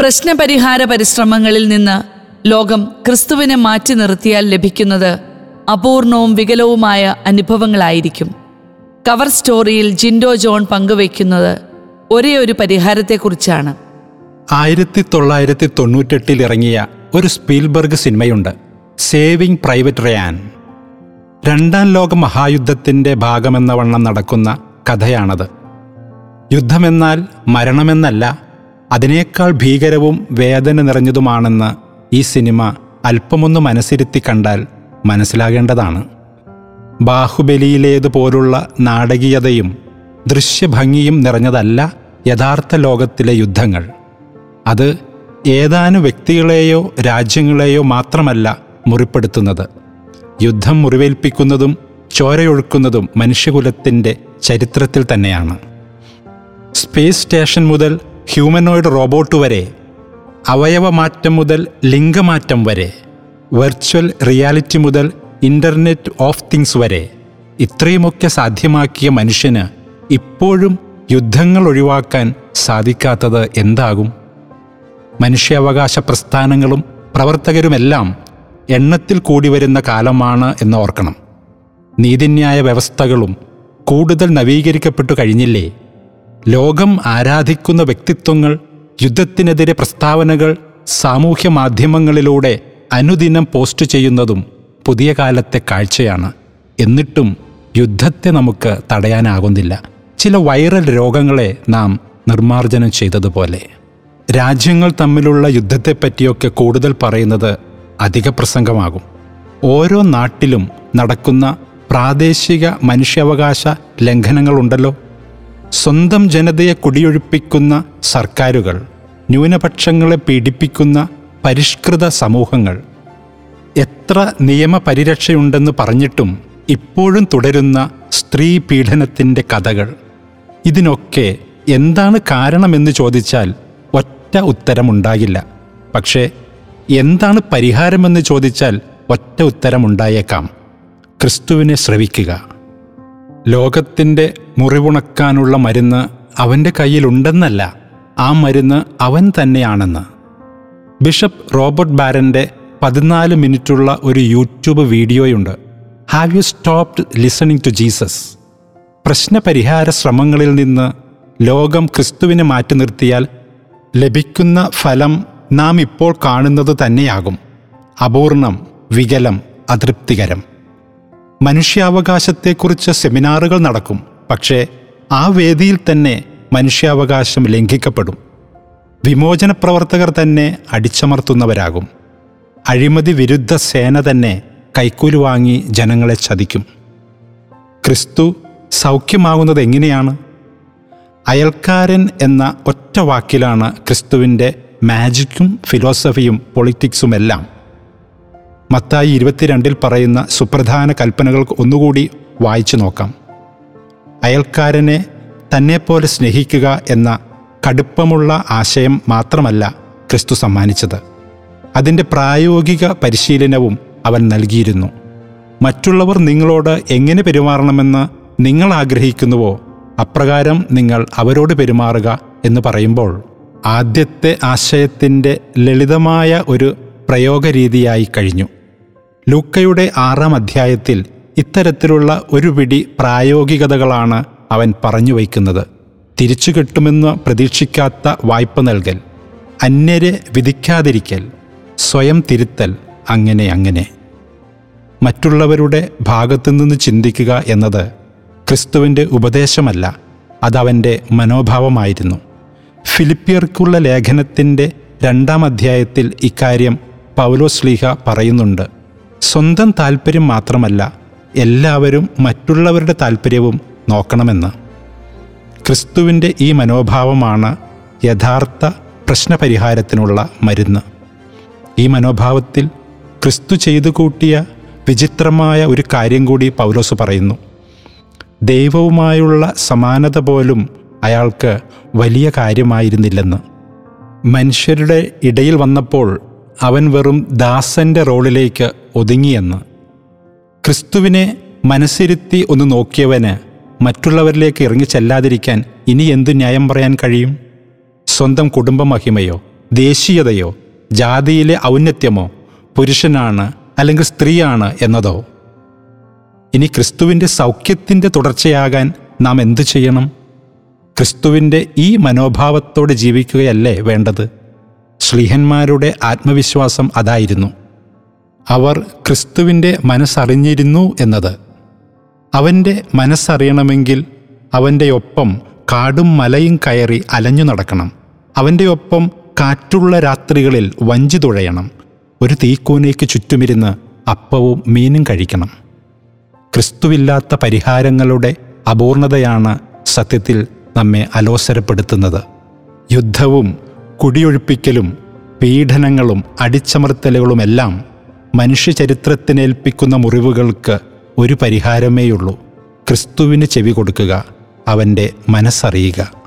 പ്രശ്നപരിഹാര പരിശ്രമങ്ങളിൽ നിന്ന് ലോകം ക്രിസ്തുവിനെ മാറ്റി നിർത്തിയാൽ ലഭിക്കുന്നത് അപൂർണവും വികലവുമായ അനുഭവങ്ങളായിരിക്കും. കവർ സ്റ്റോറിയിൽ ജിൻഡോ ജോൺ പങ്കുവയ്ക്കുന്നത് ഒരേ ഒരു പരിഹാരത്തെക്കുറിച്ചാണ്. ആയിരത്തി തൊള്ളായിരത്തി തൊണ്ണൂറ്റെട്ടിൽ ഇറങ്ങിയ ഒരു സ്പീൽബർഗ് സിനിമയുണ്ട് സേവിംഗ് പ്രൈവറ്റ് റയാൻ. രണ്ടാം ലോക മഹായുദ്ധത്തിന്റെ ഭാഗമെന്ന വണ്ണം നടക്കുന്ന കഥയാണത്. യുദ്ധമെന്നാൽ മരണമെന്നല്ല അതിനേക്കാൾ ഭീകരവും വേദന നിറഞ്ഞതുമാണെന്ന് ഈ സിനിമ അല്പമൊന്ന് മനസ്സിരുത്തി കണ്ടാൽ മനസ്സിലാകേണ്ടതാണ്. ബാഹുബലിയിലേതുപോലുള്ള നാടകീയതയും ദൃശ്യഭംഗിയും നിറഞ്ഞതല്ല യഥാർത്ഥ ലോകത്തിലെ യുദ്ധങ്ങൾ. അത് ഏതാനും വ്യക്തികളെയോ രാജ്യങ്ങളെയോ മാത്രമല്ല മുറിപ്പെടുത്തുന്നത്. യുദ്ധം മുറിവേൽപ്പിക്കുന്നതും ചോരയൊഴുക്കുന്നതും മനുഷ്യകുലത്തിന്റെ ചരിത്രത്തിൽ തന്നെയാണ്. സ്പേസ് സ്റ്റേഷൻ മുതൽ ഹ്യൂമനോയിഡ് റോബോട്ട് വരെ അവയവമാറ്റം മുതൽ ലിംഗമാറ്റം വരെ വെർച്വൽ റിയാലിറ്റി മുതൽ ഇന്റർനെറ്റ് ഓഫ് തിങ്സ് വരെ ഇത്രയുമൊക്കെ സാധ്യമാക്കിയ മനുഷ്യന് ഇപ്പോഴും യുദ്ധങ്ങൾ ഒഴിവാക്കാൻ സാധിക്കാത്തത് എന്താകും? മനുഷ്യാവകാശ പ്രസ്ഥാനങ്ങളും പ്രവർത്തകരുമെല്ലാം എണ്ണത്തിൽ കൂടി വരുന്ന കാലമാണ് എന്ന് ഓർക്കണം. നീതിന്യായ വ്യവസ്ഥകളും കൂടുതൽ നവീകരിക്കപ്പെട്ടു കഴിഞ്ഞില്ലേ? ലോകം ആരാധിക്കുന്ന വ്യക്തിത്വങ്ങൾ യുദ്ധത്തിനെതിരെ പ്രസ്താവനകൾ സാമൂഹ്യ മാധ്യമങ്ങളിലൂടെ അനുദിനം പോസ്റ്റ് ചെയ്യുന്നതും പുതിയ കാലത്തെ കാഴ്ചയാണ്. എന്നിട്ടും യുദ്ധത്തെ നമുക്ക് തടയാനാകുന്നില്ല. ചില വൈറൽ രോഗങ്ങളെ നാം നിർമ്മാർജനം ചെയ്തതുപോലെ. രാജ്യങ്ങൾ തമ്മിലുള്ള യുദ്ധത്തെപ്പറ്റിയൊക്കെ കൂടുതൽ പറയുന്നത് അധിക പ്രസംഗമാകും. ഓരോ നാട്ടിലും നടക്കുന്ന പ്രാദേശിക മനുഷ്യാവകാശ ലംഘനങ്ങളുണ്ടല്ലോ. സ്വന്തം ജനതയെ കുടിയൊഴിപ്പിക്കുന്ന സർക്കാരുകൾ ന്യൂനപക്ഷങ്ങളെ പീഡിപ്പിക്കുന്ന പരിഷ്കൃത സമൂഹങ്ങൾ. എത്ര നിയമപരിരക്ഷയുണ്ടെന്ന് പറഞ്ഞിട്ടും ഇപ്പോഴും തുടരുന്ന സ്ത്രീ പീഡനത്തിന്റെ കഥകൾ. ഇതിനൊക്കെ എന്താണ് കാരണമെന്ന് ചോദിച്ചാൽ ഒറ്റ ഉത്തരമുണ്ടാകില്ല. പക്ഷേ എന്താണ് പരിഹാരമെന്ന് ചോദിച്ചാൽ ഒറ്റ ഉത്തരമുണ്ടായേക്കാം. ക്രിസ്തുവിനെ ശ്രവിക്കുക. ലോകത്തിന്റെ മുറിവുണക്കാനുള്ള മരുന്ന് അവന്റെ കയ്യിലുണ്ടെന്നല്ല ആ മരുന്ന് അവൻ തന്നെയാണെന്ന്. ബിഷപ്പ് റോബർട്ട് ബാരന്റെ പതിനാല് മിനിറ്റുള്ള ഒരു YouTube വീഡിയോയുണ്ട്. Have you stopped listening to Jesus പ്രശ്നപരിഹാര ശ്രമങ്ങളിൽ നിന്ന് ലോകം ക്രിസ്തുവിനെ മാറ്റി നിർത്തിയാൽ ലഭിക്കുന്ന ഫലം നാം ഇപ്പോൾ കാണുന്നത് തന്നെയാകും. അപൂർണം വികലം അതൃപ്തികരം. മനുഷ്യാവകാശത്തെക്കുറിച്ച് സെമിനാറുകൾ നടക്കും. പക്ഷേ ആ വേദിയിൽ തന്നെ മനുഷ്യാവകാശം ലംഘിക്കപ്പെടും. വിമോചന പ്രവർത്തകർ തന്നെ അടിച്ചമർത്തുന്നവരാകും. അഴിമതി വിരുദ്ധ സേന തന്നെ കൈക്കൂലി വാങ്ങി ജനങ്ങളെ ചതിക്കും. ക്രിസ്തു സൗഖ്യമാകുന്നത് എങ്ങനെയാണ്? അയൽക്കാരൻ എന്ന ഒറ്റ വാക്കിലാണ് ക്രിസ്തുവിന്റെ മാജിക്കും ഫിലോസഫിയും പൊളിറ്റിക്സും എല്ലാം മത്തായി ഇരുപത്തിരണ്ടിൽ പറയുന്ന സുപ്രധാന കൽപ്പനകൾ ഒന്നുകൂടി വായിച്ചു നോക്കാം. അയൽക്കാരനെ തന്നെപ്പോലെ സ്നേഹിക്കുക എന്ന കടുപ്പമുള്ള ആശയം മാത്രമല്ല ക്രിസ്തു സമ്മാനിച്ചത്. അതിന്റെ പ്രായോഗിക പരിശീലനവും അവൻ നൽകിയിരുന്നു. മറ്റുള്ളവർ നിങ്ങളോട് എങ്ങനെ പെരുമാറണമെന്ന് നിങ്ങൾ ആഗ്രഹിക്കുന്നുവോ അപ്രകാരം നിങ്ങൾ അവരോട് പെരുമാറുക എന്ന് പറയുമ്പോൾ ആദ്യത്തെ ആശയത്തിന്റെ ലളിതമായ ഒരു പ്രയോഗരീതിയായി കഴിഞ്ഞു. ലൂക്കയുടെ ആറാം അധ്യായത്തിൽ ഇത്തരത്തിലുള്ള ഒരു പിടി പ്രായോഗികതകളാണ് അവൻ പറഞ്ഞു വയ്ക്കുന്നത്. തിരിച്ചു കിട്ടുമെന്ന് പ്രതീക്ഷിക്കാത്ത വായ്പ നൽകൽ അന്യരെ വിധിക്കാതിരിക്കൽ സ്വയം തിരുത്തൽ അങ്ങനെ അങ്ങനെ. മറ്റുള്ളവരുടെ ഭാഗത്തുനിന്ന് ചിന്തിക്കുക എന്നത് ക്രിസ്തുവിന്റെ ഉപദേശമല്ല അതവന്റെ മനോഭാവമായിരുന്നു. ഫിലിപ്പിയർക്കുള്ള ലേഖനത്തിന്റെ രണ്ടാം അധ്യായത്തിൽ ഇക്കാര്യം പൗലോസ്ലീഹ പറയുന്നുണ്ട്. സ്വന്തം താല്പര്യം മാത്രമല്ല എല്ലാവരും മറ്റുള്ളവരുടെ താല്പര്യവും നോക്കണമെന്ന്. ക്രിസ്തുവിന്റെ ഈ മനോഭാവമാണ് യഥാർത്ഥ പ്രശ്നപരിഹാരത്തിനുള്ള മരുന്ന്. ഈ മനോഭാവത്തിൽ ക്രിസ്തു ചെയ്തു കൂട്ടിയ വിചിത്രമായ ഒരു കാര്യം കൂടി പൗലോസ് പറയുന്നു. ദൈവവുമായുള്ള സമാനത പോലും അയാൾക്ക് വലിയ കാര്യമായിരുന്നില്ലെന്ന്. മനുഷ്യരുടെ ഇടയിൽ വന്നപ്പോൾ അവൻ വെറും ദാസന്റെ റോളിലേക്ക് ഒതുങ്ങിയെന്ന്. ക്രിസ്തുവിനെ മനസ്സിരുത്തി ഒന്ന് നോക്കിയവന് മറ്റുള്ളവരിലേക്ക് ഇറങ്ങി ചെല്ലാതിരിക്കാൻ ഇനി എന്തു ന്യായം പറയാൻ കഴിയും? സ്വന്തം കുടുംബ മഹിമയോ ദേശീയതയോ ജാതിയിലെ ഔന്നത്യമോ പുരുഷനാണ് അല്ലെങ്കിൽ സ്ത്രീയാണ് എന്നതോ? ഇനി ക്രിസ്തുവിന്റെ സൗഖ്യത്തിന്റെ തുടർച്ചയാകാൻ നാം എന്തു ചെയ്യണം? ക്രിസ്തുവിന്റെ ഈ മനോഭാവത്തോടെ ജീവിക്കുകയല്ലേ വേണ്ടത്? ശ്ലീഹന്മാരുടെ ആത്മവിശ്വാസം അതായിരുന്നു. അവർ ക്രിസ്തുവിന്റെ മനസ്സറിഞ്ഞിരുന്നു എന്നത്. അവന്റെ മനസ്സറിയണമെങ്കിൽ അവന്റെ ഒപ്പം കാടും മലയും കയറി അലഞ്ഞു നടക്കണം. അവന്റെ ഒപ്പം കാറ്റുള്ള രാത്രികളിൽ വഞ്ചി തുഴയണം. ഒരു തീക്കൂനയ്ക്ക് ചുറ്റുമിരുന്ന് അപ്പവും മീനും കഴിക്കണം. ക്രിസ്തുവില്ലാത്ത പരിഹാരങ്ങളുടെ അപൂർണതയാണ് സത്യത്തിൽ നമ്മെ അലോസരപ്പെടുത്തുന്നത്. യുദ്ധവും കുടിയൊഴിപ്പിക്കലും പീഡനങ്ങളും അടിച്ചമർത്തലുകളുമെല്ലാം മനുഷ്യചരിത്രത്തിനേൽപ്പിക്കുന്ന മുറിവുകൾക്ക് ഒരു പരിഹാരമേയുള്ളൂ. ക്രിസ്തുവിന് ചെവി കൊടുക്കുക അവന്റെ മനസ്സറിയുക.